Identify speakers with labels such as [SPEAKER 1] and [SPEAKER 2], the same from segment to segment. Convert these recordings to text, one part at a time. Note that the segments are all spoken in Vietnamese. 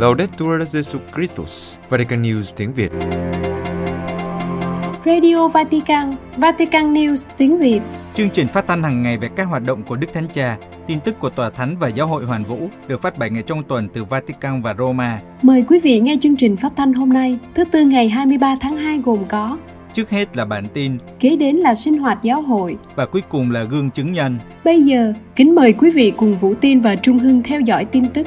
[SPEAKER 1] Laudetur Jesu Christus, Vatican News tiếng Việt.
[SPEAKER 2] Radio Vatican, Vatican News tiếng Việt.
[SPEAKER 3] Chương trình phát thanh hàng ngày về các hoạt động của Đức Thánh Cha, tin tức của Tòa Thánh và Giáo hội Hoàn Vũ được phát 7 ngày trong tuần từ Vatican và Roma.
[SPEAKER 2] Mời quý vị nghe chương trình phát thanh hôm nay, thứ tư ngày 23 tháng 2 gồm có
[SPEAKER 3] Trước hết là bản tin
[SPEAKER 2] Kế đến là sinh hoạt giáo hội
[SPEAKER 3] và cuối cùng là gương chứng nhân.
[SPEAKER 2] Bây giờ, kính mời quý vị cùng Vũ Tin và Trung Hưng theo dõi tin tức.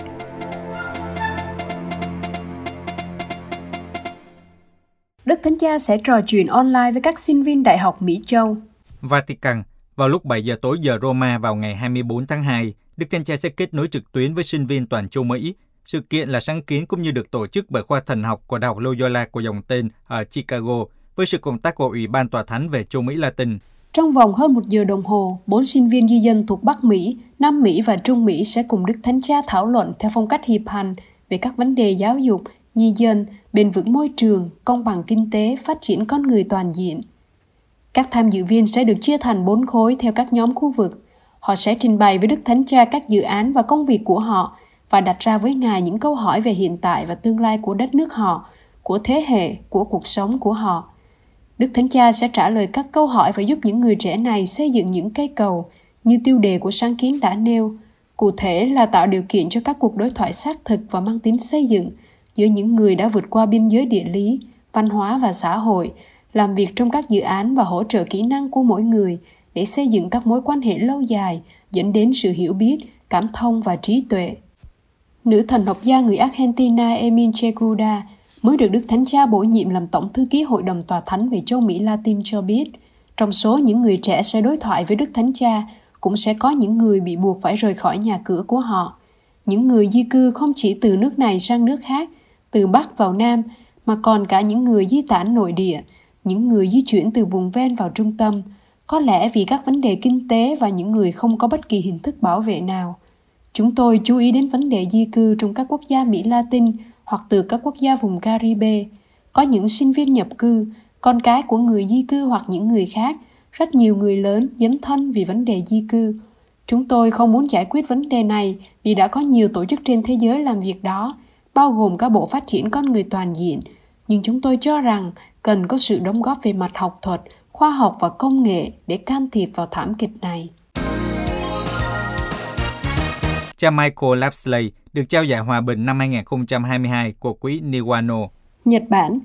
[SPEAKER 2] Đức Thánh Cha sẽ trò chuyện online với các sinh viên Đại học Mỹ Châu.
[SPEAKER 3] Vatican, vào lúc 7 giờ tối giờ Roma vào ngày 24 tháng 2, Đức Thánh Cha sẽ kết nối trực tuyến với sinh viên toàn châu Mỹ. Sự kiện là sáng kiến cũng như được tổ chức bởi khoa thần học của Đại học Loyola của dòng tên ở Chicago với sự công tác của Ủy ban Tòa Thánh về châu Mỹ Latin.
[SPEAKER 2] Trong vòng hơn một giờ đồng hồ, bốn sinh viên di dân thuộc Bắc Mỹ, Nam Mỹ và Trung Mỹ sẽ cùng Đức Thánh Cha thảo luận theo phong cách hiệp hành về các vấn đề giáo dục, nhi dân, bền vững môi trường, công bằng kinh tế, phát triển con người toàn diện. Các tham dự viên sẽ được chia thành bốn khối theo các nhóm khu vực. Họ sẽ trình bày với Đức Thánh Cha các dự án và công việc của họ và đặt ra với Ngài những câu hỏi về hiện tại và tương lai của đất nước họ, của thế hệ, của cuộc sống của họ. Đức Thánh Cha sẽ trả lời các câu hỏi và giúp những người trẻ này xây dựng những cây cầu như tiêu đề của sáng kiến đã nêu, cụ thể là tạo điều kiện cho các cuộc đối thoại xác thực và mang tính xây dựng giữa những người đã vượt qua biên giới địa lý, văn hóa và xã hội, làm việc trong các dự án và hỗ trợ kỹ năng của mỗi người để xây dựng các mối quan hệ lâu dài dẫn đến sự hiểu biết, cảm thông và trí tuệ. Nữ thần học gia người Argentina Emin Checuda mới được Đức Thánh Cha bổ nhiệm làm Tổng Thư ký Hội đồng Tòa Thánh về châu Mỹ Latin cho biết, trong số những người trẻ sẽ đối thoại với Đức Thánh Cha, cũng sẽ có những người bị buộc phải rời khỏi nhà cửa của họ. Những người di cư không chỉ từ nước này sang nước khác, từ Bắc vào Nam, mà còn cả những người di tản nội địa, những người di chuyển từ vùng ven vào trung tâm, có lẽ vì các vấn đề kinh tế và những người không có bất kỳ hình thức bảo vệ nào. Chúng tôi chú ý đến vấn đề di cư trong các quốc gia Mỹ Latin hoặc từ các quốc gia vùng Caribe. Có những sinh viên nhập cư, con cái của người di cư hoặc những người khác, rất nhiều người lớn dấn thân vì vấn đề di cư. Chúng tôi không muốn giải quyết vấn đề này vì đã có nhiều tổ chức trên thế giới làm việc đó, bao gồm cả Bộ Phát triển Con Người Toàn diện. Nhưng chúng tôi cho rằng cần có sự đóng góp về mặt học thuật, khoa học và công nghệ để can thiệp vào thảm kịch này.
[SPEAKER 3] Cha Michael Lapsley được trao giải hòa bình năm 2022 của quỹ Niwano.
[SPEAKER 2] Nhật Bản,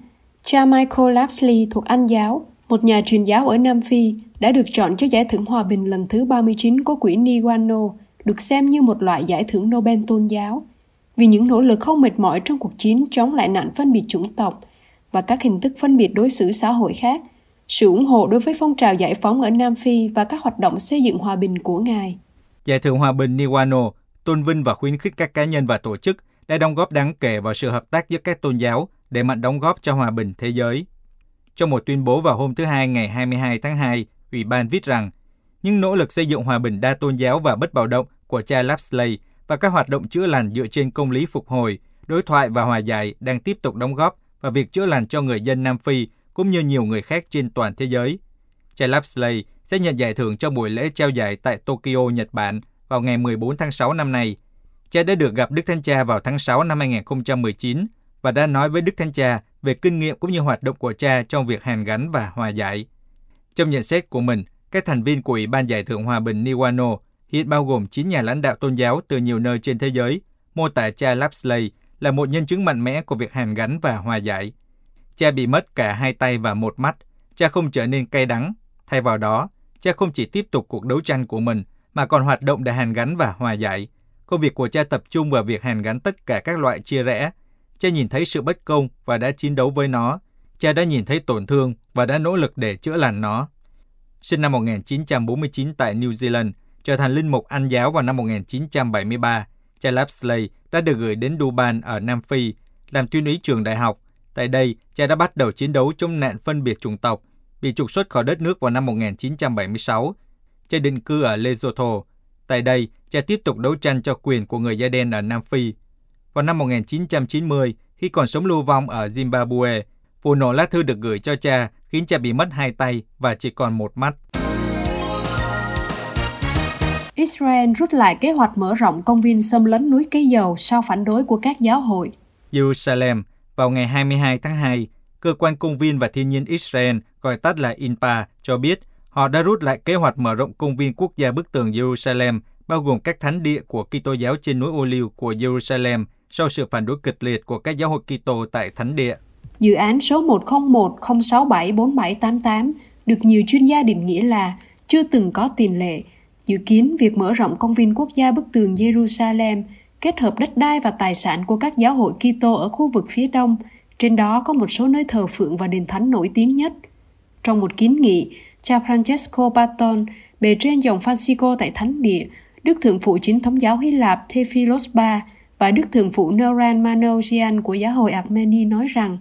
[SPEAKER 2] cha Michael Lapsley thuộc Anh giáo, một nhà truyền giáo ở Nam Phi, đã được chọn cho giải thưởng hòa bình lần thứ 39 của quỹ Niwano, được xem như một loại giải thưởng Nobel tôn giáo. Vì những nỗ lực không mệt mỏi trong cuộc chiến chống lại nạn phân biệt chủng tộc và các hình thức phân biệt đối xử xã hội khác, sự ủng hộ đối với phong trào giải phóng ở Nam Phi và các hoạt động xây dựng hòa bình của Ngài.
[SPEAKER 3] Giải thưởng hòa bình Niwano tôn vinh và khuyến khích các cá nhân và tổ chức đã đóng góp đáng kể vào sự hợp tác giữa các tôn giáo để mạnh đóng góp cho hòa bình thế giới. Trong một tuyên bố vào hôm thứ Hai ngày 22 tháng 2, Ủy ban viết rằng những nỗ lực xây dựng hòa bình đa tôn giáo và bất bạo động của cha Lapsley và các hoạt động chữa lành dựa trên công lý phục hồi, đối thoại và hòa giải đang tiếp tục đóng góp vào việc chữa lành cho người dân Nam Phi cũng như nhiều người khác trên toàn thế giới. Cha Lapsley sẽ nhận giải thưởng cho buổi lễ trao giải tại Tokyo, Nhật Bản vào ngày 14 tháng 6 năm nay. Cha đã được gặp Đức Thánh Cha vào tháng 6 năm 2019 và đã nói với Đức Thánh Cha về kinh nghiệm cũng như hoạt động của cha trong việc hàn gắn và hòa giải. Trong nhận xét của mình, các thành viên của Ủy ban Giải thưởng Hòa bình Niwano hiện bao gồm 9 nhà lãnh đạo tôn giáo từ nhiều nơi trên thế giới, mô tả cha Lapsley là một nhân chứng mạnh mẽ của việc hàn gắn và hòa giải. Cha bị mất cả hai tay và một mắt, cha không trở nên cay đắng. Thay vào đó, cha không chỉ tiếp tục cuộc đấu tranh của mình, mà còn hoạt động để hàn gắn và hòa giải. Công việc của cha tập trung vào việc hàn gắn tất cả các loại chia rẽ. Cha nhìn thấy sự bất công và đã chiến đấu với nó. Cha đã nhìn thấy tổn thương và đã nỗ lực để chữa lành nó. Sinh năm 1949 tại New Zealand, trở thành linh mục Anh giáo vào năm 1973, cha Lapsley đã được gửi đến Durban ở Nam Phi làm tuyên úy trường đại học. Tại đây, cha đã bắt đầu chiến đấu chống nạn phân biệt chủng tộc, bị trục xuất khỏi đất nước vào năm 1976 cha định cư ở Lesotho. Tại đây, cha tiếp tục đấu tranh cho quyền của người da đen ở Nam Phi. Vào năm 1990, khi còn sống lưu vong ở Zimbabwe, vụ nổ lá thư được gửi cho cha khiến cha bị mất hai tay và chỉ còn một mắt.
[SPEAKER 2] Israel rút lại kế hoạch mở rộng công viên xâm lấn núi Cây Dầu sau phản đối của các giáo hội.
[SPEAKER 3] Jerusalem vào ngày 22 tháng 2, Cơ quan Công viên và Thiên nhiên Israel, gọi tắt là INPA, cho biết họ đã rút lại kế hoạch mở rộng công viên quốc gia bức tường Jerusalem, bao gồm các thánh địa của Kitô giáo trên núi Olive của Jerusalem sau sự phản đối kịch liệt của các giáo hội Kitô tại thánh địa.
[SPEAKER 2] Dự án số 101-067-4788 được nhiều chuyên gia định nghĩa là chưa từng có tiền lệ, dự kiến việc mở rộng công viên quốc gia bức tường Jerusalem kết hợp đất đai và tài sản của các giáo hội Kitô ở khu vực phía đông, trên đó có một số nơi thờ phượng và đền thánh nổi tiếng nhất. Trong một kiến nghị, cha Francesco Barton, bề trên dòng Francisco tại Thánh Địa, Đức Thượng phụ chính thống giáo Hy Lạp Thephilos III và Đức Thượng phụ Noran Manosian của giáo hội Armeni nói rằng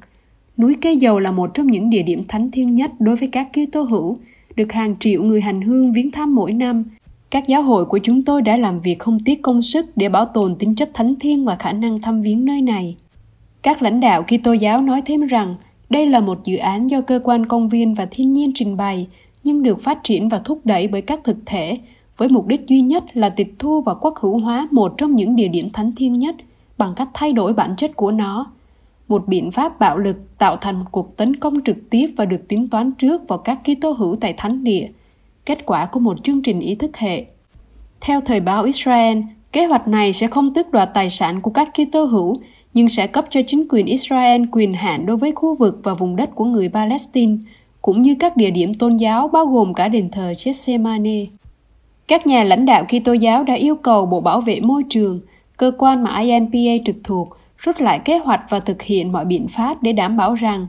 [SPEAKER 2] núi Cây Dầu là một trong những địa điểm thánh thiêng nhất đối với các Kitô hữu, được hàng triệu người hành hương viếng thăm mỗi năm. Các giáo hội của chúng tôi đã làm việc không tiếc công sức để bảo tồn tính chất thánh thiêng và khả năng thăm viếng nơi này. Các lãnh đạo Kitô giáo nói thêm rằng đây là một dự án do cơ quan công viên và thiên nhiên trình bày, nhưng được phát triển và thúc đẩy bởi các thực thể, với mục đích duy nhất là tịch thu và quốc hữu hóa một trong những địa điểm thánh thiêng nhất bằng cách thay đổi bản chất của nó. Một biện pháp bạo lực tạo thành một cuộc tấn công trực tiếp và được tính toán trước vào các Kitô hữu tại thánh địa, kết quả của một chương trình ý thức hệ. Theo thời báo Israel, kế hoạch này sẽ không tước đoạt tài sản của các Kitô hữu, nhưng sẽ cấp cho chính quyền Israel quyền hạn đối với khu vực và vùng đất của người Palestine, cũng như các địa điểm tôn giáo bao gồm cả đền thờ Gethsemane. Các nhà lãnh đạo Kitô giáo đã yêu cầu Bộ Bảo vệ Môi trường, cơ quan mà INPA trực thuộc, rút lại kế hoạch và thực hiện mọi biện pháp để đảm bảo rằng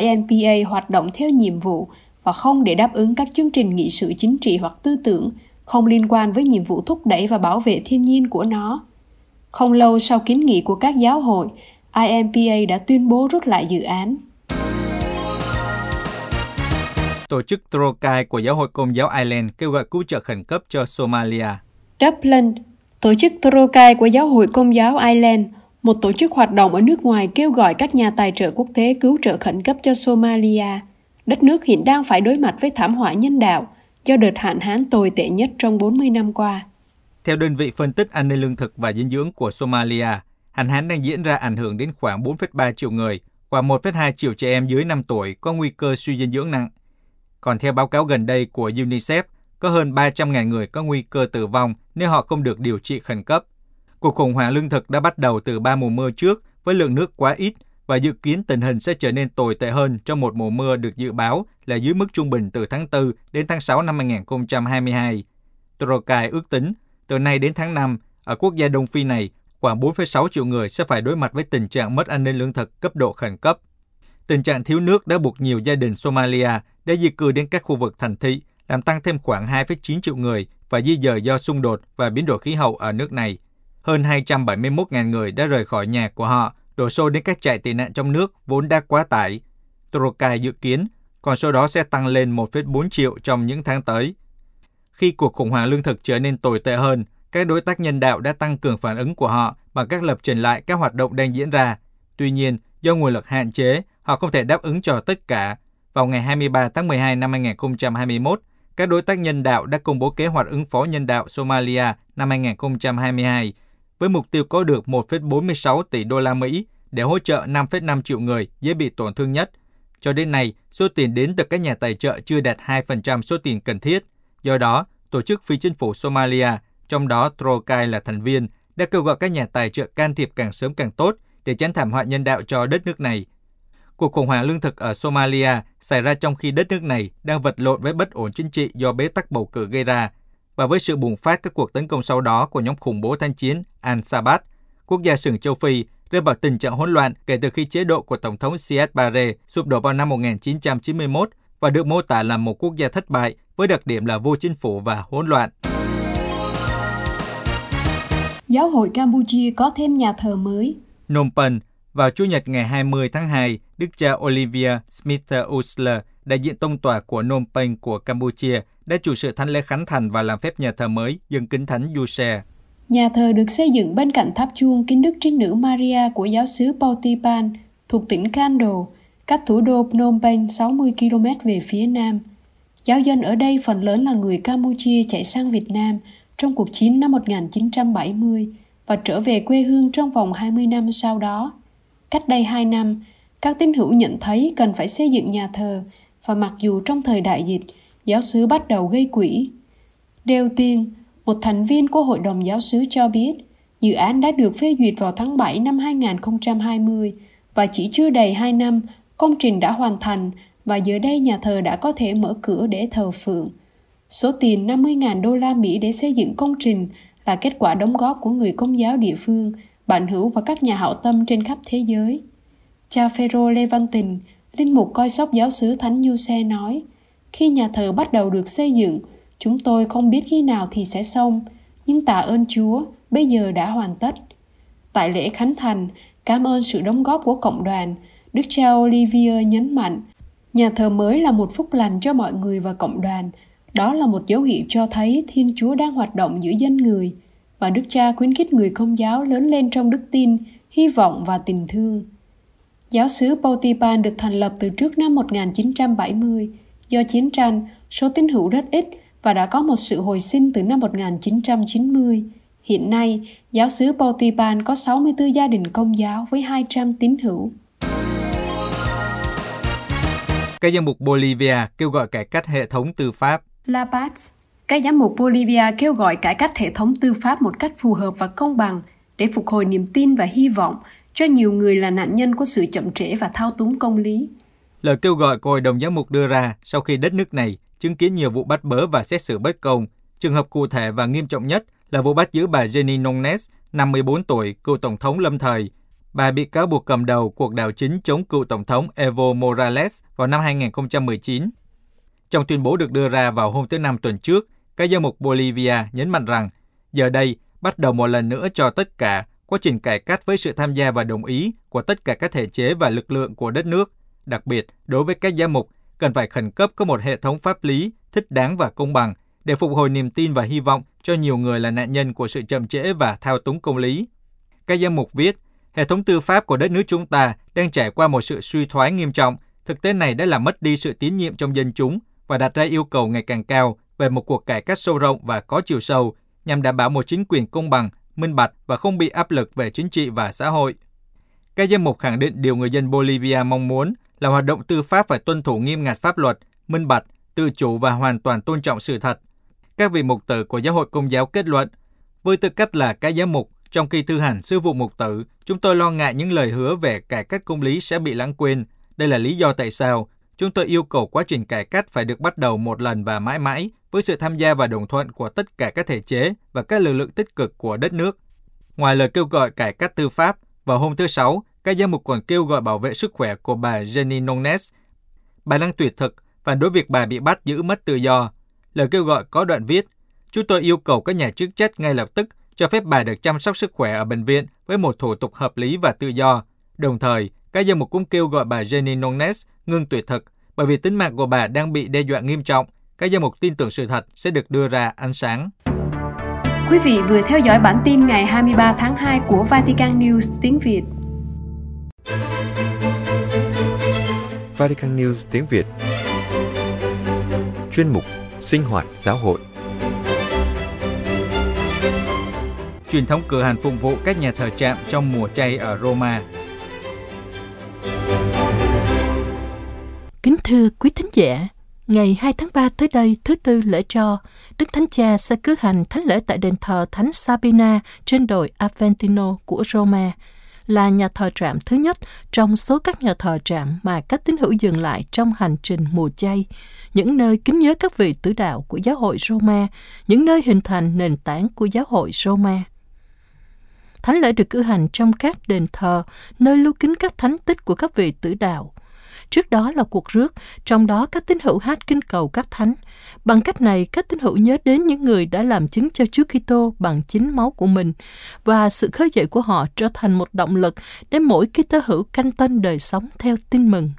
[SPEAKER 2] INPA hoạt động theo nhiệm vụ và không để đáp ứng các chương trình nghị sự chính trị hoặc tư tưởng không liên quan với nhiệm vụ thúc đẩy và bảo vệ thiên nhiên của nó. Không lâu sau kiến nghị của các giáo hội, INPA đã tuyên bố rút lại dự án.
[SPEAKER 3] Tổ chức Trokai của Giáo hội Công giáo Ireland kêu gọi cứu trợ khẩn cấp cho Somalia.
[SPEAKER 2] Dublin, tổ chức Trokai của Giáo hội Công giáo Ireland, một tổ chức hoạt động ở nước ngoài kêu gọi các nhà tài trợ quốc tế cứu trợ khẩn cấp cho Somalia. Đất nước hiện đang phải đối mặt với thảm họa nhân đạo do đợt hạn hán tồi tệ nhất trong 40 năm qua.
[SPEAKER 3] Theo đơn vị phân tích an ninh lương thực và dinh dưỡng của Somalia, hạn hán đang diễn ra ảnh hưởng đến khoảng 4,3 triệu người, và 1,2 triệu trẻ em dưới 5 tuổi có nguy cơ suy dinh dưỡng nặng. Còn theo báo cáo gần đây của UNICEF, có hơn 300.000 người có nguy cơ tử vong nếu họ không được điều trị khẩn cấp. Cuộc khủng hoảng lương thực đã bắt đầu từ ba mùa mưa trước với lượng nước quá ít và dự kiến tình hình sẽ trở nên tồi tệ hơn trong một mùa mưa được dự báo là dưới mức trung bình từ tháng 4 đến tháng 6 năm 2022. Trokai ước tính, từ nay đến tháng 5, ở quốc gia Đông Phi này, khoảng 4,6 triệu người sẽ phải đối mặt với tình trạng mất an ninh lương thực cấp độ khẩn cấp. Tình trạng thiếu nước đã buộc nhiều gia đình Somalia để di cư đến các khu vực thành thị, làm tăng thêm khoảng 2,9 triệu người và di dời do xung đột và biến đổi khí hậu ở nước này. Hơn 271.000 người đã rời khỏi nhà của họ, đổ xô đến các trại tị nạn trong nước vốn đã quá tải. Trokai dự kiến con số đó sẽ tăng lên 1,4 triệu trong những tháng tới. Khi cuộc khủng hoảng lương thực trở nên tồi tệ hơn, các đối tác nhân đạo đã tăng cường phản ứng của họ bằng cách lập trình lại các hoạt động đang diễn ra. Tuy nhiên, do nguồn lực hạn chế, họ không thể đáp ứng cho tất cả. Vào ngày 23 tháng 12 năm 2021, các đối tác nhân đạo đã công bố kế hoạch ứng phó nhân đạo Somalia năm 2022 với mục tiêu có được 1,46 tỷ đô la Mỹ để hỗ trợ 5,5 triệu người dễ bị tổn thương nhất. Cho đến nay, số tiền đến từ các nhà tài trợ chưa đạt 2% số tiền cần thiết. Do đó, tổ chức phi chính phủ Somalia, trong đó Trokai là thành viên, đã kêu gọi các nhà tài trợ can thiệp càng sớm càng tốt để tránh thảm họa nhân đạo cho đất nước này. Cuộc khủng hoảng lương thực ở Somalia xảy ra trong khi đất nước này đang vật lộn với bất ổn chính trị do bế tắc bầu cử gây ra, và với sự bùng phát các cuộc tấn công sau đó của nhóm khủng bố thanh chiến Al-Shabaab, quốc gia sừng châu Phi rơi vào tình trạng hỗn loạn kể từ khi chế độ của Tổng thống Siad Barre sụp đổ vào năm 1991 và được mô tả là một quốc gia thất bại với đặc điểm là vô chính phủ và hỗn loạn.
[SPEAKER 2] Giáo hội Campuchia có thêm nhà thờ mới.
[SPEAKER 3] Phnom Penh, vào Chủ nhật ngày 20 tháng 2, Đức cha Olivia Smith Usler, đại diện tông tòa của Phnom Penh của Campuchia, đã chủ sự thánh lễ khánh thành và làm phép nhà thờ mới dân kính thánh Yuse.
[SPEAKER 2] Nhà thờ được xây dựng bên cạnh tháp chuông kính đức trinh nữ Maria của giáo sứ Pautipan thuộc tỉnh Kando, cách thủ đô Phnom Penh 60 km về phía nam. Giáo dân ở đây phần lớn là người Campuchia chạy sang Việt Nam trong cuộc chiến năm 1970 và trở về quê hương trong vòng 20 năm sau đó. Cách đây hai năm, các tín hữu nhận thấy cần phải xây dựng nhà thờ và mặc dù trong thời đại dịch, giáo sứ bắt đầu gây quỹ. Đeo Tiên, một thành viên của Hội đồng Giáo sứ cho biết, dự án đã được phê duyệt vào tháng 7 năm 2020 và chỉ chưa đầy 2 năm, công trình đã hoàn thành và giờ đây nhà thờ đã có thể mở cửa để thờ phượng. Số tiền 50.000 đô la Mỹ để xây dựng công trình là kết quả đóng góp của người công giáo địa phương, bạn hữu và các nhà hảo tâm trên khắp thế giới. Cha Phêrô Lê Văn Tình, linh mục coi sóc giáo sứ Thánh Du Xe nói, khi nhà thờ bắt đầu được xây dựng, chúng tôi không biết khi nào thì sẽ xong, nhưng tạ ơn Chúa, bây giờ đã hoàn tất. Tại lễ khánh thành, cảm ơn sự đóng góp của cộng đoàn, Đức cha Olivier nhấn mạnh, nhà thờ mới là một phúc lành cho mọi người và cộng đoàn. Đó là một dấu hiệu cho thấy Thiên Chúa đang hoạt động giữa dân người, và Đức cha khuyến khích người công giáo lớn lên trong đức tin, hy vọng và tình thương. Giáo xứ Potipan được thành lập từ trước năm 1970. Do chiến tranh, số tín hữu rất ít và đã có một sự hồi sinh từ năm 1990. Hiện nay, giáo xứ Potipan có 64 gia đình công giáo với 200 tín hữu.
[SPEAKER 3] Các giám mục Bolivia kêu gọi cải cách hệ thống tư pháp.
[SPEAKER 2] La Paz các giám mục Bolivia kêu gọi cải cách hệ thống tư pháp một cách phù hợp và công bằng để phục hồi niềm tin và hy vọng cho nhiều người là nạn nhân của sự chậm trễ và thao túng công lý.
[SPEAKER 3] Lời kêu gọi của Hội đồng Giám mục đưa ra sau khi đất nước này chứng kiến nhiều vụ bắt bớ và xét xử bất công. Trường hợp cụ thể và nghiêm trọng nhất là vụ bắt giữ bà Jenny Nongnes, 54 tuổi, cựu tổng thống lâm thời. Bà bị cáo buộc cầm đầu cuộc đảo chính chống cựu tổng thống Evo Morales vào năm 2019. Trong tuyên bố được đưa ra vào hôm thứ Năm tuần trước, các giám mục Bolivia nhấn mạnh rằng giờ đây bắt đầu một lần nữa cho tất cả quá trình cải cách với sự tham gia và đồng ý của tất cả các thể chế và lực lượng của đất nước. Đặc biệt, đối với các giám mục, cần phải khẩn cấp có một hệ thống pháp lý thích đáng và công bằng để phục hồi niềm tin và hy vọng cho nhiều người là nạn nhân của sự chậm trễ và thao túng công lý. Các giám mục viết, hệ thống tư pháp của đất nước chúng ta đang trải qua một sự suy thoái nghiêm trọng. Thực tế này đã làm mất đi sự tín nhiệm trong dân chúng và đặt ra yêu cầu ngày càng cao về một cuộc cải cách sâu rộng và có chiều sâu nhằm đảm bảo một chính quyền công bằng, minh bạch và không bị áp lực về chính trị và xã hội. Các giám mục khẳng định điều người dân Bolivia mong muốn là hoạt động tư pháp phải tuân thủ nghiêm ngặt pháp luật, minh bạch, tự chủ và hoàn toàn tôn trọng sự thật. Các vị mục tử của giáo hội công giáo kết luận, với tư cách là các giám mục, trong khi thư hành sư vụ mục tử, chúng tôi lo ngại những lời hứa về cải cách công lý sẽ bị lãng quên. Đây là lý do tại sao chúng tôi yêu cầu quá trình cải cách phải được bắt đầu một lần và mãi mãi với sự tham gia và đồng thuận của tất cả các thể chế và các lực lượng tích cực của đất nước. Ngoài lời kêu gọi cải cách tư pháp, vào hôm thứ Sáu, các giám mục còn kêu gọi bảo vệ sức khỏe của bà Jenny Nones. Bà đang tuyệt thực, phản đối việc bà bị bắt giữ mất tự do. Lời kêu gọi có đoạn viết, Chúng tôi yêu cầu các nhà chức trách ngay lập tức cho phép bà được chăm sóc sức khỏe ở bệnh viện với một thủ tục hợp lý và tự do. Đồng thời, các giám mục cũng kêu gọi bà Jenny Nones ngưng tuyệt thực bởi vì tính mạng của bà đang bị đe dọa nghiêm trọng các danh mục tin tưởng sự thật sẽ được đưa ra ánh sáng.
[SPEAKER 2] Quý vị vừa theo dõi bản tin ngày 23 tháng 2 của Vatican News tiếng Việt.
[SPEAKER 1] Vatican News tiếng Việt Chuyên mục Sinh hoạt giáo hội
[SPEAKER 3] Truyền thống cửa hàng phục vụ các nhà thờ trạm trong mùa chay ở Roma
[SPEAKER 4] Kính thưa quý thính giả, Ngày 2 tháng 3 tới đây, thứ tư lễ cho, Đức Thánh Cha sẽ cử hành thánh lễ tại đền thờ Thánh Sabina trên đồi Aventino của Roma, là nhà thờ trạm thứ nhất trong số các nhà thờ trạm mà các tín hữu dừng lại trong hành trình mùa chay, những nơi kính nhớ các vị tử đạo của giáo hội Roma, những nơi hình thành nền tảng của giáo hội Roma. Thánh lễ được cử hành trong các đền thờ, nơi lưu kính các thánh tích của các vị tử đạo – Trước đó là cuộc rước, trong đó các tín hữu hát kinh cầu các thánh. Bằng cách này, các tín hữu nhớ đến những người đã làm chứng cho Chúa Kitô bằng chính máu của mình và sự khơi dậy của họ trở thành một động lực để mỗi Kitô hữu canh tân đời sống theo tin mừng.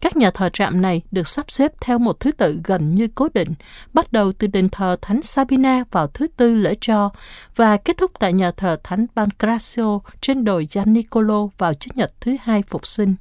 [SPEAKER 4] Các nhà thờ trạm này được sắp xếp theo một thứ tự gần như cố định, bắt đầu từ đền thờ Thánh Sabina vào thứ tư lễ cho và kết thúc tại nhà thờ Thánh Pancrazio trên đồi Gian Nicolo vào Chủ nhật thứ hai phục sinh.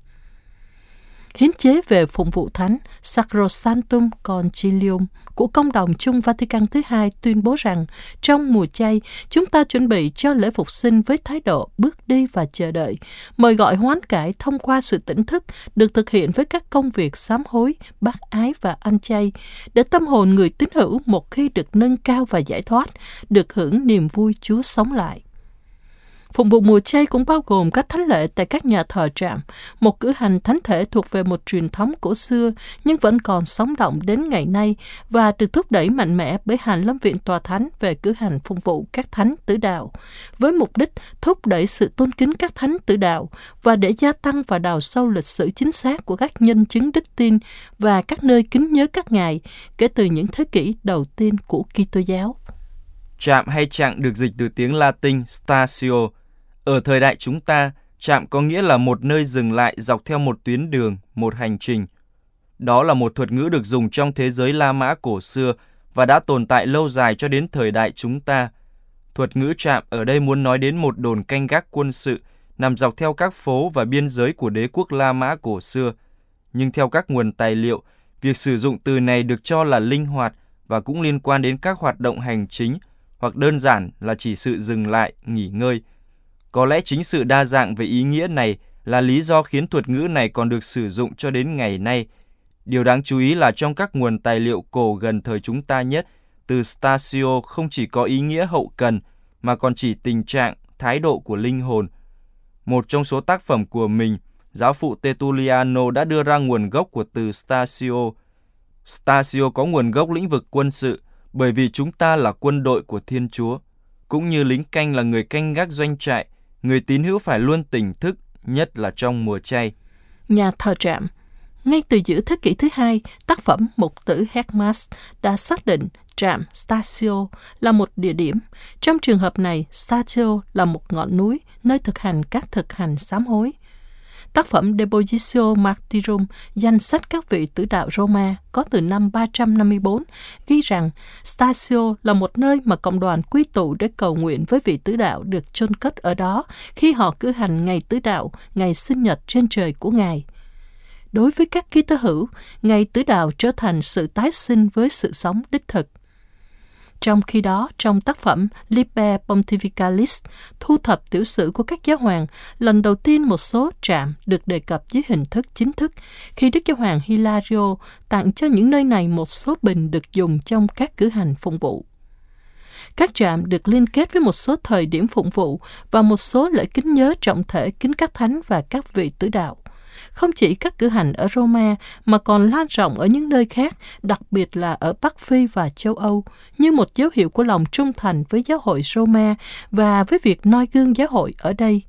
[SPEAKER 4] Hiến chế về phụng vụ thánh Sacrosanctum Concilium của công đồng chung Vatican thứ hai tuyên bố rằng trong mùa chay, chúng ta chuẩn bị cho lễ phục sinh với thái độ bước đi và chờ đợi, mời gọi hoán cải thông qua sự tỉnh thức được thực hiện với các công việc sám hối, bác ái và ăn chay, để tâm hồn người tín hữu một khi được nâng cao và giải thoát, được hưởng niềm vui Chúa sống lại. Phục vụ mùa chay cũng bao gồm các thánh lễ tại các nhà thờ trạm, một cử hành thánh thể thuộc về một truyền thống cổ xưa nhưng vẫn còn sống động đến ngày nay và được thúc đẩy mạnh mẽ bởi Hàn Lâm Viện Tòa Thánh về cử hành phục vụ các thánh tử đạo, với mục đích thúc đẩy sự tôn kính các thánh tử đạo và để gia tăng và đào sâu lịch sử chính xác của các nhân chứng đức tin và các nơi kính nhớ các ngài kể từ những thế kỷ đầu tiên của Kitô giáo.
[SPEAKER 5] Trạm hay trạng được dịch từ tiếng Latin statio, ở thời đại chúng ta, trạm có nghĩa là một nơi dừng lại dọc theo một tuyến đường, một hành trình. Đó là một thuật ngữ được dùng trong thế giới La Mã cổ xưa và đã tồn tại lâu dài cho đến thời đại chúng ta. Thuật ngữ trạm ở đây muốn nói đến một đồn canh gác quân sự nằm dọc theo các phố và biên giới của đế quốc La Mã cổ xưa. Nhưng theo các nguồn tài liệu, việc sử dụng từ này được cho là linh hoạt và cũng liên quan đến các hoạt động hành chính hoặc đơn giản là chỉ sự dừng lại, nghỉ ngơi – có lẽ chính sự đa dạng về ý nghĩa này là lý do khiến thuật ngữ này còn được sử dụng cho đến ngày nay. Điều đáng chú ý là trong các nguồn tài liệu cổ gần thời chúng ta nhất, từ Stasio không chỉ có ý nghĩa hậu cần, mà còn chỉ tình trạng, thái độ của linh hồn. Một trong số tác phẩm của mình, giáo phụ Tertulliano đã đưa ra nguồn gốc của từ Stasio. Stasio có nguồn gốc lĩnh vực quân sự, bởi vì chúng ta là quân đội của Thiên Chúa, cũng như lính canh là người canh gác doanh trại, người tín hữu phải luôn tỉnh thức, nhất là trong mùa chay.
[SPEAKER 4] Nhà thờ trạm ngay từ giữa thế kỷ thứ hai, tác phẩm Mục tử Hermas đã xác định trạm Stasio là một địa điểm. Trong trường hợp này, Stasio là một ngọn núi nơi thực hành các thực hành sám hối. Tác phẩm Depositio Martyrum, danh sách các vị tử đạo Roma, có từ năm 354, ghi rằng Stasio là một nơi mà cộng đoàn quy tụ để cầu nguyện với vị tử đạo được chôn cất ở đó khi họ cử hành ngày tử đạo, ngày sinh nhật trên trời của Ngài. Đối với các ký tơ hữu, ngày tứ đạo trở thành sự tái sinh với sự sống đích thực. Trong khi đó, trong tác phẩm Liber Pontificalis, thu thập tiểu sử của các giáo hoàng, lần đầu tiên một số trạm được đề cập dưới hình thức chính thức khi Đức Giáo hoàng Hilario tặng cho những nơi này một số bình được dùng trong các cử hành phụng vụ. Các trạm được liên kết với một số thời điểm phụng vụ và một số lễ kính nhớ trọng thể kính các thánh và các vị tử đạo không chỉ các cử hành ở Roma mà còn lan rộng ở những nơi khác, đặc biệt là ở Bắc Phi và châu Âu, như một dấu hiệu của lòng trung thành với giáo hội Roma và với việc noi gương giáo hội ở đây.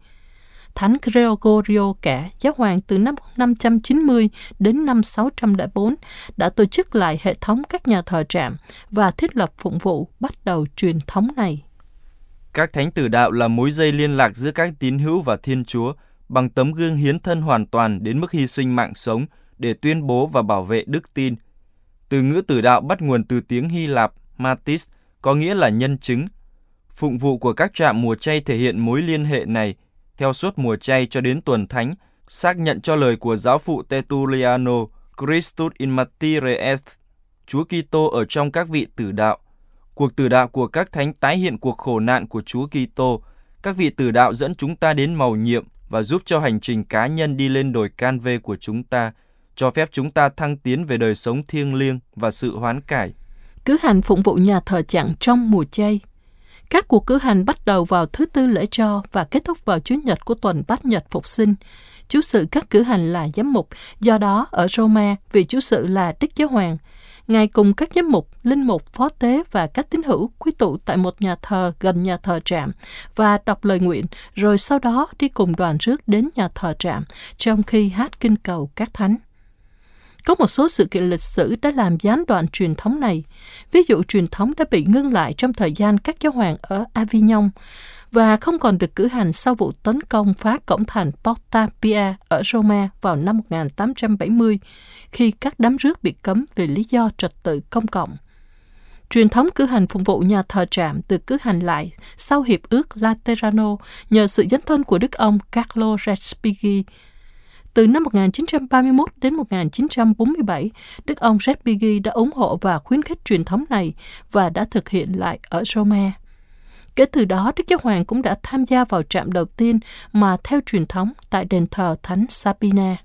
[SPEAKER 4] Thánh Gregorio cả, giáo hoàng từ năm 590 đến năm 604, đã tổ chức lại hệ thống các nhà thờ trạm và thiết lập phụng vụ bắt đầu truyền thống này.
[SPEAKER 5] Các thánh tử đạo là mối dây liên lạc giữa các tín hữu và Thiên Chúa – bằng tấm gương hiến thân hoàn toàn đến mức hy sinh mạng sống để tuyên bố và bảo vệ đức tin. Từ ngữ tử đạo bắt nguồn từ tiếng Hy Lạp Matis, có nghĩa là nhân chứng. Phụng vụ của các trạm mùa chay thể hiện mối liên hệ này theo suốt mùa chay cho đến tuần thánh, xác nhận cho lời của giáo phụ Tertulliano, Christus in martyre est, Chúa Kitô ở trong các vị tử đạo. Cuộc tử đạo của các thánh tái hiện cuộc khổ nạn của Chúa Kitô. Các vị tử đạo dẫn chúng ta đến màu nhiệm và giúp cho hành trình cá nhân đi lên đồi can vê của chúng ta, cho phép chúng ta thăng tiến về đời sống thiêng liêng và sự hoán cải.
[SPEAKER 4] Cử hành phụng vụ nhà thờ chặn trong mùa chay. Các cuộc cử hành bắt đầu vào thứ tư lễ cho và kết thúc vào Chủ nhật của tuần Bát Nhật Phục sinh. Chú sự các cử hành là giám mục, do đó ở Roma, vị chú sự là Đức Giáo Hoàng. Ngài cùng các giám mục, linh mục, phó tế và các tín hữu quy tụ tại một nhà thờ gần nhà thờ trạm và đọc lời nguyện, rồi sau đó đi cùng đoàn rước đến nhà thờ trạm trong khi hát kinh cầu các thánh. Có một số sự kiện lịch sử đã làm gián đoạn truyền thống này. Ví dụ truyền thống đã bị ngưng lại trong thời gian các giáo hoàng ở Avignon và không còn được cử hành sau vụ tấn công phá cổng thành Porta Pia ở Roma vào năm 1870, khi các đám rước bị cấm vì lý do trật tự công cộng. Truyền thống cử hành phục vụ nhà thờ trạm được cử hành lại sau Hiệp ước Laterano nhờ sự dấn thân của Đức ông Carlo Respighi. Từ năm 1931 đến 1947, Đức ông Respighi đã ủng hộ và khuyến khích truyền thống này và đã thực hiện lại ở Roma. Kể từ đó, Đức Giáo Hoàng cũng đã tham gia vào trạm đầu tiên mà theo truyền thống tại đền thờ Thánh Sabina.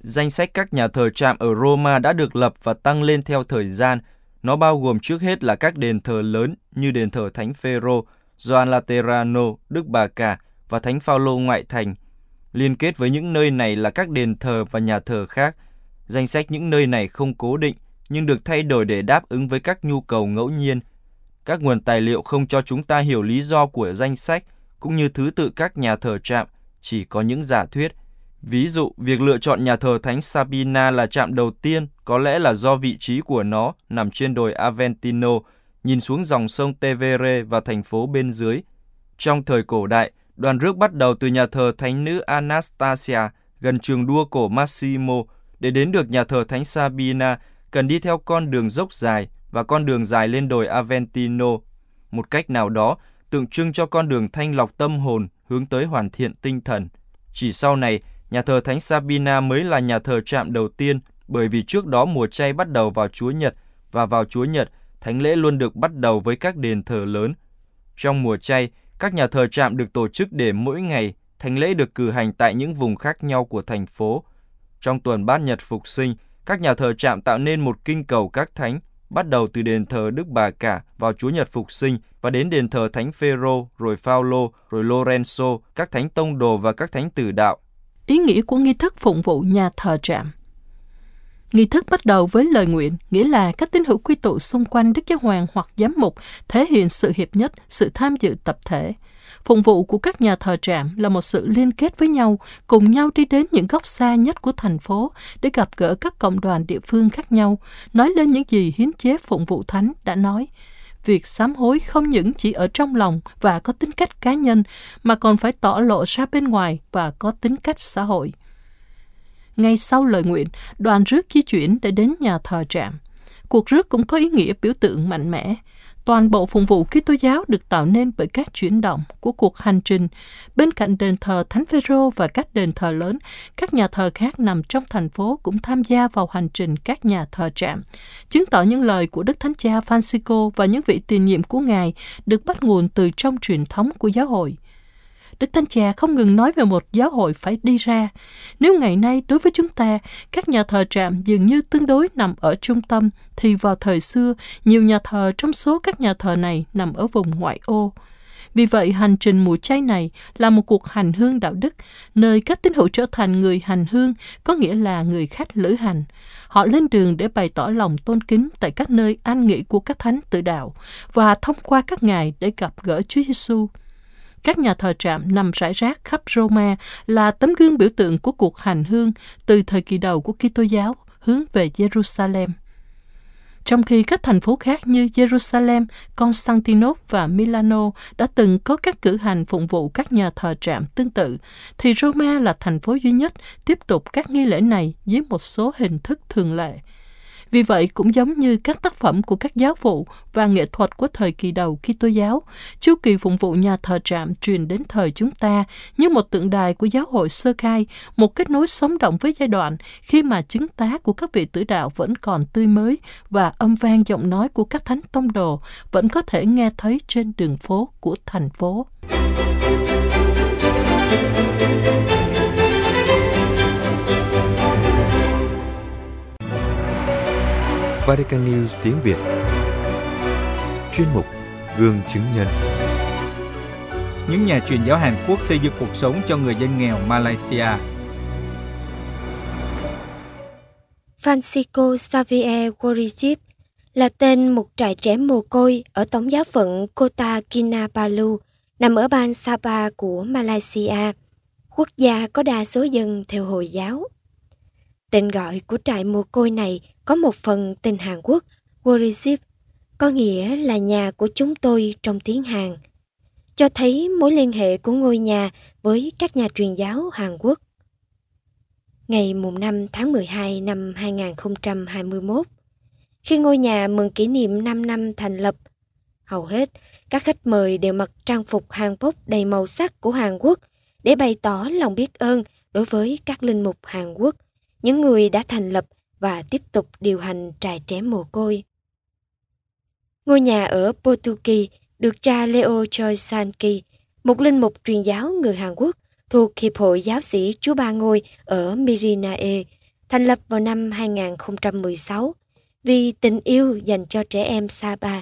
[SPEAKER 5] Danh sách các nhà thờ trạm ở Roma đã được lập và tăng lên theo thời gian. Nó bao gồm trước hết là các đền thờ lớn như đền thờ Thánh Phêrô, Gioan Laterano, Đức Bà Cả và Thánh Phaolô ngoại thành. Liên kết với những nơi này là các đền thờ và nhà thờ khác. Danh sách những nơi này không cố định nhưng được thay đổi để đáp ứng với các nhu cầu ngẫu nhiên. Các nguồn tài liệu không cho chúng ta hiểu lý do của danh sách cũng như thứ tự các nhà thờ trạm, chỉ có những giả thuyết Ví dụ, việc lựa chọn nhà thờ Thánh Sabina là trạm đầu tiên có lẽ là do vị trí của nó nằm trên đồi Aventino, nhìn xuống dòng sông Tevere và thành phố bên dưới. Trong thời cổ đại, đoàn rước bắt đầu từ nhà thờ Thánh nữ Anastasia gần trường đua cổ Massimo để đến được nhà thờ Thánh Sabina cần đi theo con đường dốc dài và con đường dài lên đồi Aventino. Một cách nào đó tượng trưng cho con đường thanh lọc tâm hồn hướng tới hoàn thiện tinh thần. Chỉ sau này, Nhà thờ Thánh Sabina mới là nhà thờ trạm đầu tiên bởi vì trước đó mùa chay bắt đầu vào Chúa Nhật và vào Chúa Nhật, thánh lễ luôn được bắt đầu với các đền thờ lớn. Trong mùa chay, các nhà thờ trạm được tổ chức để mỗi ngày thánh lễ được cử hành tại những vùng khác nhau của thành phố. Trong tuần bát nhật phục sinh, các nhà thờ trạm tạo nên một kinh cầu các thánh, bắt đầu từ đền thờ Đức Bà Cả vào Chúa Nhật Phục Sinh và đến đền thờ Thánh Phêrô, rồi Phaolô, rồi Lorenzo, các thánh tông đồ và các thánh tử đạo
[SPEAKER 4] ý nghĩa của nghi thức phụng vụ nhà thờ trạm. Nghi thức bắt đầu với lời nguyện, nghĩa là các tín hữu quy tụ xung quanh Đức Giáo Hoàng hoặc giám mục thể hiện sự hiệp nhất, sự tham dự tập thể. Phụng vụ của các nhà thờ trạm là một sự liên kết với nhau, cùng nhau đi đến những góc xa nhất của thành phố để gặp gỡ các cộng đoàn địa phương khác nhau, nói lên những gì hiến chế phụng vụ thánh đã nói, việc sám hối không những chỉ ở trong lòng và có tính cách cá nhân mà còn phải tỏ lộ ra bên ngoài và có tính cách xã hội. Ngay sau lời nguyện, đoàn rước di chuyển để đến nhà thờ trạm. Cuộc rước cũng có ý nghĩa biểu tượng mạnh mẽ. Toàn bộ phụng vụ Kitô giáo được tạo nên bởi các chuyển động của cuộc hành trình. Bên cạnh đền thờ Thánh Phêrô và các đền thờ lớn, các nhà thờ khác nằm trong thành phố cũng tham gia vào hành trình các nhà thờ trạm, chứng tỏ những lời của Đức Thánh Cha Francisco và những vị tiền nhiệm của Ngài được bắt nguồn từ trong truyền thống của giáo hội. Đức Thánh Cha không ngừng nói về một giáo hội phải đi ra. Nếu ngày nay đối với chúng ta, các nhà thờ trạm dường như tương đối nằm ở trung tâm, thì vào thời xưa, nhiều nhà thờ trong số các nhà thờ này nằm ở vùng ngoại ô. Vì vậy, hành trình mùa chay này là một cuộc hành hương đạo đức, nơi các tín hữu trở thành người hành hương, có nghĩa là người khách lữ hành. Họ lên đường để bày tỏ lòng tôn kính tại các nơi an nghỉ của các thánh tự đạo và thông qua các ngài để gặp gỡ Chúa Giêsu. Các nhà thờ trạm nằm rải rác khắp Roma là tấm gương biểu tượng của cuộc hành hương từ thời kỳ đầu của Kitô giáo hướng về Jerusalem. Trong khi các thành phố khác như Jerusalem, Constantinople và Milano đã từng có các cử hành phụng vụ các nhà thờ trạm tương tự, thì Roma là thành phố duy nhất tiếp tục các nghi lễ này dưới một số hình thức thường lệ. Vì vậy, cũng giống như các tác phẩm của các giáo phụ và nghệ thuật của thời kỳ đầu khi tô giáo, chu kỳ phụng vụ nhà thờ trạm truyền đến thời chúng ta như một tượng đài của giáo hội sơ khai, một kết nối sống động với giai đoạn khi mà chứng tá của các vị tử đạo vẫn còn tươi mới và âm vang giọng nói của các thánh tông đồ vẫn có thể nghe thấy trên đường phố của thành phố.
[SPEAKER 1] Vatican News tiếng Việt. Chuyên mục Gương chứng nhân.
[SPEAKER 3] Những nhà truyền giáo Hàn Quốc xây dựng cuộc sống cho người dân nghèo Malaysia.
[SPEAKER 6] Francisco Xavier Worijip là tên một trại trẻ mồ côi ở tổng giáo phận Kota Kinabalu, nằm ở bang Sabah của Malaysia, quốc gia có đa số dân theo Hồi giáo. Tên gọi của trại mồ côi này có một phần tên Hàn Quốc, Worisip, có nghĩa là nhà của chúng tôi trong tiếng Hàn, cho thấy mối liên hệ của ngôi nhà với các nhà truyền giáo Hàn Quốc. Ngày mùng 5 tháng 12 năm 2021, khi ngôi nhà mừng kỷ niệm 5 năm thành lập, hầu hết các khách mời đều mặc trang phục Hàn Quốc đầy màu sắc của Hàn Quốc để bày tỏ lòng biết ơn đối với các linh mục Hàn Quốc, những người đã thành lập và tiếp tục điều hành trại trẻ mồ côi. Ngôi nhà ở Potuki được cha Leo Choi Sanki, một linh mục truyền giáo người Hàn Quốc thuộc Hiệp hội Giáo sĩ Chúa Ba Ngôi ở Mirinae, thành lập vào năm 2016 vì tình yêu dành cho trẻ em Sapa.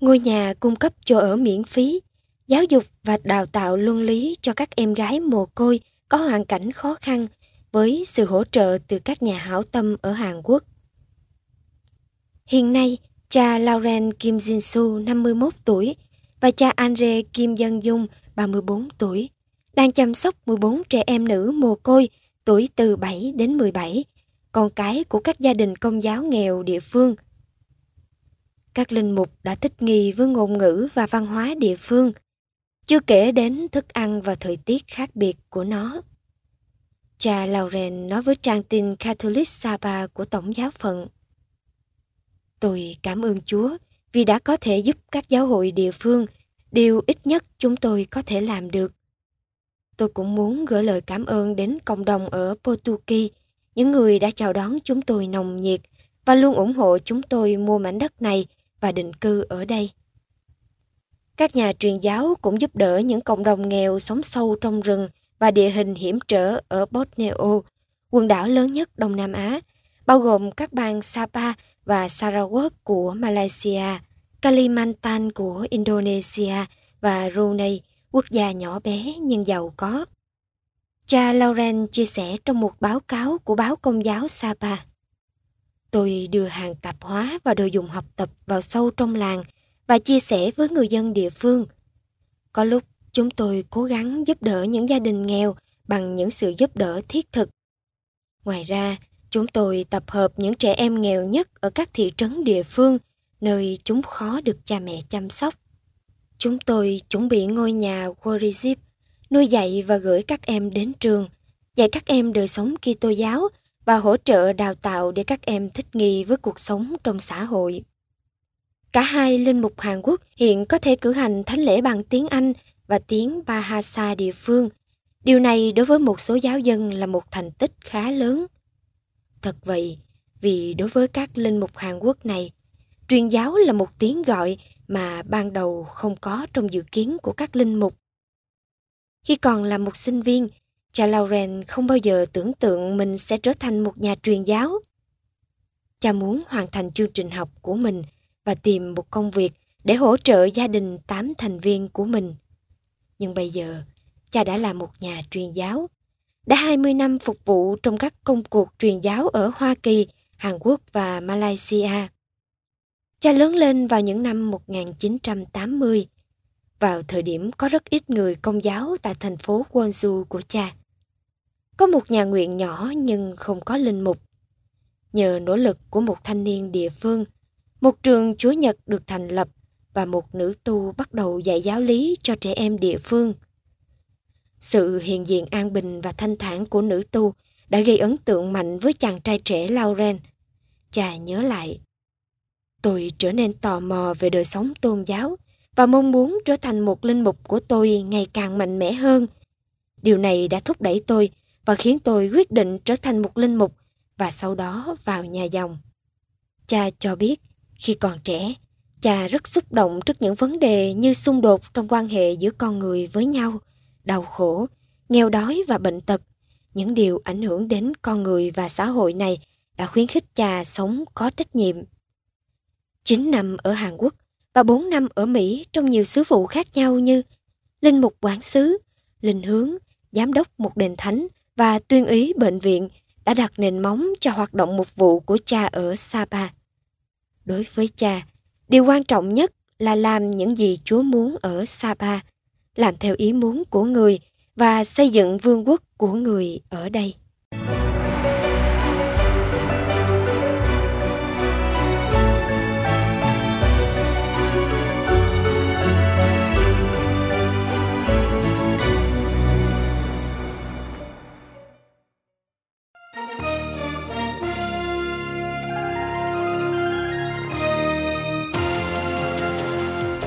[SPEAKER 6] Ngôi nhà cung cấp chỗ ở miễn phí, giáo dục và đào tạo luân lý cho các em gái mồ côi có hoàn cảnh khó khăn với sự hỗ trợ từ các nhà hảo tâm ở Hàn Quốc. Hiện nay, cha Lauren Kim Jin-su 51 tuổi và cha Andre Kim Dân Dung 34 tuổi đang chăm sóc 14 trẻ em nữ mồ côi tuổi từ 7 đến 17, con cái của các gia đình công giáo nghèo địa phương. Các linh mục đã thích nghi với ngôn ngữ và văn hóa địa phương, chưa kể đến thức ăn và thời tiết khác biệt của nó. Cha Lauren nói với trang tin Catholic Saba của Tổng giáo phận. Tôi cảm ơn Chúa vì đã có thể giúp các giáo hội địa phương điều ít nhất chúng tôi có thể làm được. Tôi cũng muốn gửi lời cảm ơn đến cộng đồng ở Potuki, những người đã chào đón chúng tôi nồng nhiệt và luôn ủng hộ chúng tôi mua mảnh đất này và định cư ở đây. Các nhà truyền giáo cũng giúp đỡ những cộng đồng nghèo sống sâu trong rừng và địa hình hiểm trở ở Borneo, quần đảo lớn nhất Đông Nam Á, bao gồm các bang Sapa và Sarawak của Malaysia, Kalimantan của Indonesia và Brunei, quốc gia nhỏ bé nhưng giàu có. Cha Lauren chia sẻ trong một báo cáo của báo công giáo Sapa. Tôi đưa hàng tạp hóa và đồ dùng học tập vào sâu trong làng và chia sẻ với người dân địa phương. Có lúc chúng tôi cố gắng giúp đỡ những gia đình nghèo bằng những sự giúp đỡ thiết thực. Ngoài ra, chúng tôi tập hợp những trẻ em nghèo nhất ở các thị trấn địa phương nơi chúng khó được cha mẹ chăm sóc. Chúng tôi chuẩn bị ngôi nhà Warizip, nuôi dạy và gửi các em đến trường, dạy các em đời sống Kitô giáo và hỗ trợ đào tạo để các em thích nghi với cuộc sống trong xã hội. Cả hai linh mục Hàn Quốc hiện có thể cử hành thánh lễ bằng tiếng Anh và tiếng Bahasa địa phương. Điều này đối với một số giáo dân là một thành tích khá lớn. Thật vậy, vì đối với các linh mục Hàn Quốc này, truyền giáo là một tiếng gọi mà ban đầu không có trong dự kiến của các linh mục. Khi còn là một sinh viên, cha Lauren không bao giờ tưởng tượng mình sẽ trở thành một nhà truyền giáo. Cha muốn hoàn thành chương trình học của mình và tìm một công việc để hỗ trợ gia đình tám thành viên của mình. Nhưng bây giờ, cha đã là một nhà truyền giáo. Đã 20 năm phục vụ trong các công cuộc truyền giáo ở Hoa Kỳ, Hàn Quốc và Malaysia. Cha lớn lên vào những năm 1980, vào thời điểm có rất ít người công giáo tại thành phố Gwangju của cha. Có một nhà nguyện nhỏ nhưng không có linh mục. Nhờ nỗ lực của một thanh niên địa phương, một trường Chúa Nhật được thành lập và một nữ tu bắt đầu dạy giáo lý cho trẻ em địa phương. Sự hiện diện an bình và thanh thản của nữ tu đã gây ấn tượng mạnh với chàng trai trẻ Lauren. Cha nhớ lại Tôi trở nên tò mò về đời sống tôn giáo và mong muốn trở thành một linh mục của tôi ngày càng mạnh mẽ hơn. Điều này đã thúc đẩy tôi và khiến tôi quyết định trở thành một linh mục và sau đó vào nhà dòng. Cha cho biết, khi còn trẻ, cha rất xúc động trước những vấn đề như xung đột trong quan hệ giữa con người với nhau, đau khổ, nghèo đói và bệnh tật. Những điều ảnh hưởng đến con người và xã hội này đã khuyến khích cha sống có trách nhiệm 9 năm ở Hàn Quốc và 4 năm ở Mỹ trong nhiều sứ vụ khác nhau như linh mục quản sứ, linh hướng, giám đốc một đền thánh và tuyên úy bệnh viện đã đặt nền móng cho hoạt động mục vụ của cha ở Sapa. Đối với cha, điều quan trọng nhất là làm những gì Chúa muốn ở Sapa, làm theo ý muốn của người và xây dựng vương quốc của người ở đây.